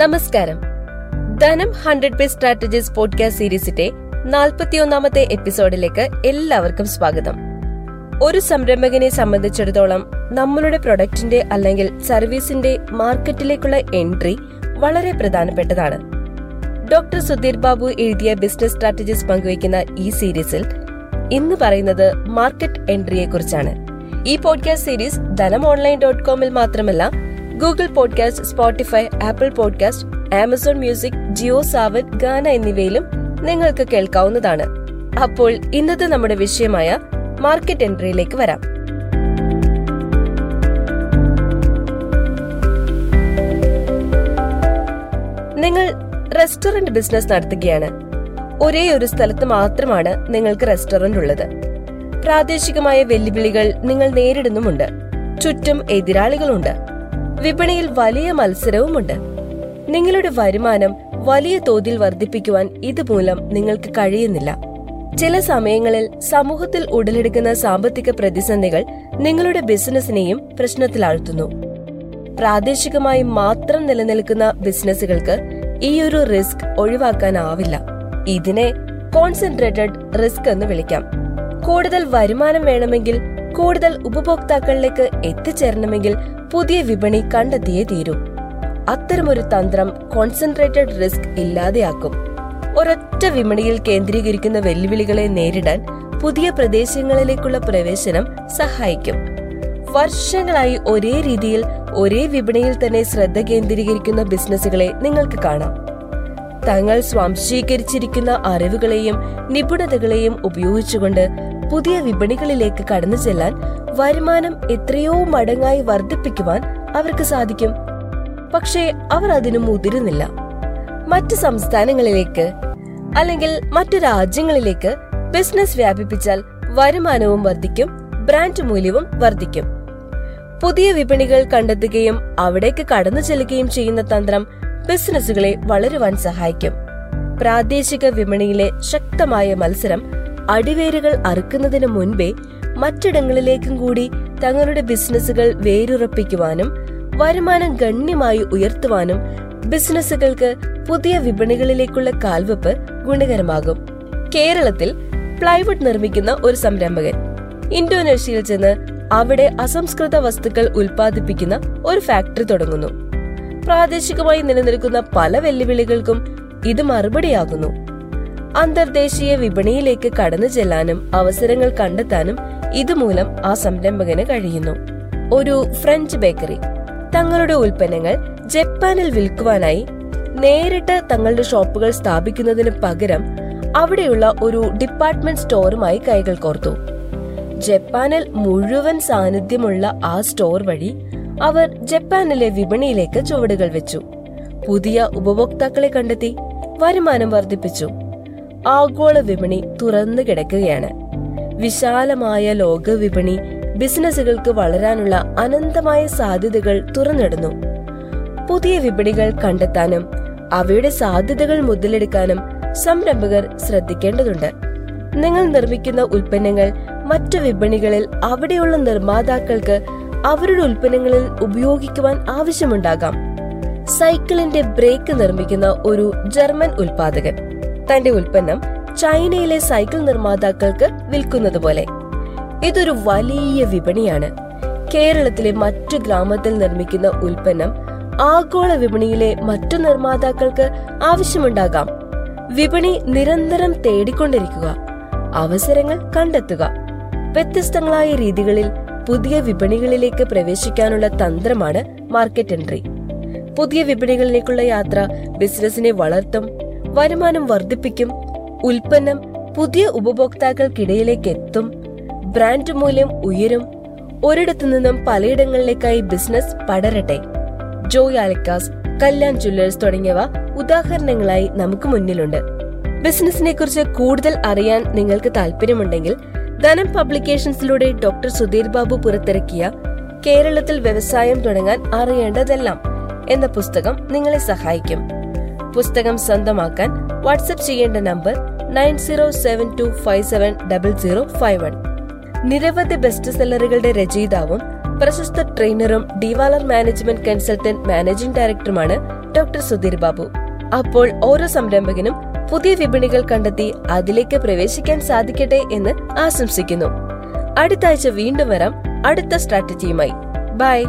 നമസ്കാരം. ധനം ഹൺഡ്രഡ് പേ strategies podcast സീരീസിന്റെ നാൽപ്പത്തിയൊന്നാമത്തെ എപ്പിസോഡിലേക്ക് എല്ലാവർക്കും സ്വാഗതം. ഒരു സംരംഭകനെ സംബന്ധിച്ചിടത്തോളം നമ്മളുടെ പ്രൊഡക്റ്റിന്റെ അല്ലെങ്കിൽ സർവീസിന്റെ മാർക്കറ്റിലേക്കുള്ള എൻട്രി വളരെ പ്രധാനപ്പെട്ടതാണ്. ഡോക്ടർ സുധീർ ബാബു എഴുതിയ ബിസിനസ് സ്ട്രാറ്റജീസ് പങ്കുവയ്ക്കുന്ന ഈ സീരീസിൽ ഇന്ന് പറയുന്നത് മാർക്കറ്റ് എൻട്രിയെ കുറിച്ചാണ് ഈ podcast series Dhanam online dot കോമിൽ മാത്രമല്ല Google podcast Spotify Apple podcast Amazon music Jio Saavn Gaana എന്നിവയിലും നിങ്ങൾക്ക് കേൾക്കാവുന്നതാണ്. അപ്പോൾ ഇന്നത്തെ നമ്മുടെ വിഷയമായ മാർക്കറ്റ് എൻട്രിയിലേക്ക് വരാം. നിങ്ങൾ റെസ്റ്റോറന്റ് ബിസിനസ് നടത്തുകയാണ്. ഒരേ ഒരു സ്ഥലത്ത് മാത്രമാണ് നിങ്ങൾക്ക് റെസ്റ്റോറന്റ് ഉള്ളത്. പ്രാദേശികമായ വെല്ലുവിളികൾ നിങ്ങൾ നേരിടുന്നുമുണ്ട്. ചുറ്റും എതിരാളികളുണ്ട്. വിപണിയിൽ വലിയ മത്സരവുമുണ്ട്. നിങ്ങളുടെ വരുമാനം വലിയ തോതിൽ വർദ്ധിപ്പിക്കുവാൻ ഇതുമൂലം നിങ്ങൾക്ക് കഴിയുന്നില്ല. ചില സമയങ്ങളിൽ സമൂഹത്തിൽ ഉടലെടുക്കുന്ന സാമ്പത്തിക പ്രതിസന്ധികൾ നിങ്ങളുടെ ബിസിനസിനെയും പ്രശ്നത്തിലാഴ്ത്തുന്നു. പ്രാദേശികമായി മാത്രം നിലനിൽക്കുന്ന ബിസിനസ്സുകൾക്ക് ഈയൊരു റിസ്ക് ഒഴിവാക്കാനാവില്ല. ഇതിനെ കോൺസെൻട്രേറ്റഡ് റിസ്ക് എന്ന് വിളിക്കാം. കൂടുതൽ വരുമാനം വേണമെങ്കിൽ കൂടുതൽ ഉപഭോക്താക്കളിലേക്ക് എത്തിച്ചേരണമെങ്കിൽ പുതിയ വിപണി കണ്ടെത്തിയേ തീരൂ. അത്തരമൊരു തന്ത്രം കോൺസെൻട്രേറ്റഡ് റിസ്ക് ഇല്ലാതെയാക്കും. ഒരൊറ്റ വിപണിയിൽ കേന്ദ്രീകരിക്കുന്ന വെല്ലുവിളികളെ നേരിടാൻ പുതിയ പ്രദേശങ്ങളിലേക്കുള്ള പ്രവേശനം സഹായിക്കും. വർഷങ്ങളായി ഒരേ രീതിയിൽ ഒരേ വിപണിയിൽ തന്നെ ശ്രദ്ധ കേന്ദ്രീകരിക്കുന്ന ബിസിനസ്സുകളെ നിങ്ങൾക്ക് കാണാം. തങ്ങൾ സ്വാംശീകരിച്ചിരിക്കുന്ന അറിവുകളെയും നിപുണതകളെയും ഉപയോഗിച്ചുകൊണ്ട് പുതിയ വിപണികളിലേക്ക് കടന്നു ചെല്ലാൻ വരുമാനം എത്രയോ മടങ്ങായി വർദ്ധിപ്പിക്കുവാൻ അവർക്ക് സാധിക്കും. പക്ഷേ അവർ അതിനു മുതിരുന്നില്ല. മറ്റു സംസ്ഥാനങ്ങളിലേക്ക് അല്ലെങ്കിൽ മറ്റു രാജ്യങ്ങളിലേക്ക് ബിസിനസ് വ്യാപിപ്പിച്ചാൽ വരുമാനവും വർദ്ധിക്കും ബ്രാൻഡ് മൂല്യവും വർദ്ധിക്കും. പുതിയ വിപണികൾ കണ്ടെത്തുകയും അവിടേക്ക് കടന്നു ചെല്ലുകയും ചെയ്യുന്ന തന്ത്രം ബിസിനസ്സുകളെ വളരുവാൻ സഹായിക്കും. പ്രാദേശിക വിപണിയിലെ ശക്തമായ മത്സരം അടിവേരുകൾ അറുക്കുന്നതിന് മുൻപേ മറ്റിടങ്ങളിലേക്കും കൂടി തങ്ങളുടെ ബിസിനസ്സുകൾ വേരുറപ്പിക്കുവാനും വരുമാനം ഗണ്യമായി ഉയർത്തുവാനും ബിസിനസ്സുകൾക്ക് പുതിയ വിപണികളിലേക്കുള്ള കാൽവെപ്പ് ഗുണകരമാകും. കേരളത്തിൽ പ്ലൈവുഡ് നിർമ്മിക്കുന്ന ഒരു സംരംഭകൻ. ഇന്തോനേഷ്യയിൽ ചെന്ന് അവിടെ അസംസ്കൃത വസ്തുക്കൾ ഉൽപ്പാദിപ്പിക്കുന്ന ഒരു ഫാക്ടറി തുടങ്ങുന്നു. പ്രാദേശികമായി നിലനിൽക്കുന്ന പല വെല്ലുവിളികൾക്കും ഇത് മറുപടിയാകുന്നു. അന്തർദേശീയ വിപണിയിലേക്ക് കടന്നു ചെല്ലാനും അവസരങ്ങൾ കണ്ടെത്താനും ഇതുമൂലം ആ സംരംഭകന് കഴിയുന്നു. ഒരു ഫ്രഞ്ച് ബേക്കറി. തങ്ങളുടെ ഉൽപ്പന്നങ്ങൾ ജപ്പാനിൽ വിൽക്കുവാനായി നേരിട്ട് തങ്ങളുടെ ഷോപ്പുകൾ സ്ഥാപിക്കുന്നതിന് പകരം അവിടെയുള്ള ഒരു ഡിപ്പാർട്ട്മെന്റ് സ്റ്റോറുമായി കൈകൾ കോർത്തു. ജപ്പാനിൽ മുഴുവൻ സാന്നിധ്യമുള്ള ആ സ്റ്റോർ വഴി അവർ ജപ്പാനിലെ വിപണിയിലേക്ക് ചുവടുകൾ വെച്ചു. പുതിയ ഉപഭോക്താക്കളെ കണ്ടെത്തി വരുമാനം വർദ്ധിപ്പിച്ചു. ആഗോള വിപണി തുറന്നു കിടക്കുകയാണ്. വിശാലമായ ലോക വിപണി ബിസിനസ്സുകൾക്ക് വളരാനുള്ള അനന്തമായ സാധ്യതകൾ തുറന്നിടുന്നു. പുതിയ വിപണികൾ കണ്ടെത്താനും അവയുടെ സാധ്യതകൾ മുതലെടുക്കാനും സംരംഭകർ ശ്രദ്ധിക്കേണ്ടതുണ്ട്. നിങ്ങൾ നിർമ്മിക്കുന്ന ഉൽപ്പന്നങ്ങൾ മറ്റു വിപണികളിൽ അവിടെയുള്ള നിർമ്മാതാക്കൾക്ക് അവരുടെ ഉൽപ്പന്നങ്ങളിൽ ഉപയോഗിക്കുവാൻ ആവശ്യമുണ്ടാകാം. സൈക്കിളിന്റെ ബ്രേക്ക് നിർമ്മിക്കുന്ന ഒരു ജർമ്മൻ ഉൽപാദകൻ. തന്റെ ഉൽപ്പന്നം ചൈനയിലെ സൈക്കിൾ നിർമ്മാതാക്കൾക്ക് വിൽക്കുന്നത് പോലെ ഇതൊരു വലിയ വിപണിയാണ്. കേരളത്തിലെ മറ്റു ഗ്രാമത്തിൽ നിർമ്മിക്കുന്ന ഉൽപ്പന്നം ആഗോള വിപണിയിലെ മറ്റു നിർമ്മാതാക്കൾക്ക് ആവശ്യമുണ്ടാകാം. വിപണി നിരന്തരം തേടിക്കൊണ്ടിരിക്കുക. അവസരങ്ങൾ കണ്ടെത്തുക. വ്യത്യസ്തങ്ങളായ രീതികളിൽ പുതിയ വിപണികളിലേക്ക് പ്രവേശിക്കാനുള്ള തന്ത്രമാണ് മാർക്കറ്റ് എൻട്രി. പുതിയ വിപണികളിലേക്കുള്ള യാത്ര ബിസിനസിനെ വളർത്തും വരുമാനം വർദ്ധിപ്പിക്കും ഉൽപ്പന്നം പുതിയ ഉപഭോക്താക്കൾക്കിടയിലേക്ക് എത്തും ബ്രാൻഡ് മൂല്യം ഉയരും ഒരിടത്തു നിന്നും പലയിടങ്ങളിലേക്കായി ബിസിനസ് പടരട്ടെ. ജോയ് ആലിക്കാസ് കല്യാൺ ജ്വല്ലേഴ്സ് തുടങ്ങിയവ ഉദാഹരണങ്ങളായി നമുക്ക് മുന്നിലുണ്ട്. ബിസിനസിനെ കുറിച്ച് കൂടുതൽ അറിയാൻ നിങ്ങൾക്ക് താല്പര്യമുണ്ടെങ്കിൽ ധനം പബ്ലിക്കേഷൻസിലൂടെ ഡോക്ടർ സുധീർ ബാബു പുറത്തിറക്കിയ കേരളത്തിൽ വ്യവസായം തുടങ്ങാൻ അറിയേണ്ടതെല്ലാം എന്ന പുസ്തകം നിങ്ങളെ സഹായിക്കും. പുസ്തകം സ്വന്തമാക്കാൻ വാട്സ്ആപ്പ് ചെയ്യേണ്ട number nine zero seven two five seven double zero five one. നിരവധി ബെസ്റ്റ് സെല്ലറുകളുടെ രചയിതാവും പ്രശസ്ത ട്രെയിനറും ഡിവാലർ മാനേജ്മെന്റ് കൺസൾട്ടന്റ് മാനേജിംഗ് ഡയറക്ടറുമാണ് ഡോക്ടർ സുധീർ ബാബു. അപ്പോൾ ഓരോ സംരംഭകനും പുതിയ വിപണികൾ കണ്ടെത്തി അതിലേക്ക് പ്രവേശിക്കാൻ സാധിക്കട്ടെ എന്ന് ആശംസിക്കുന്നു. അടുത്ത ആഴ്ച വീണ്ടും വരാം. അടുത്ത സ്ട്രാറ്റജിയുമായി ബൈ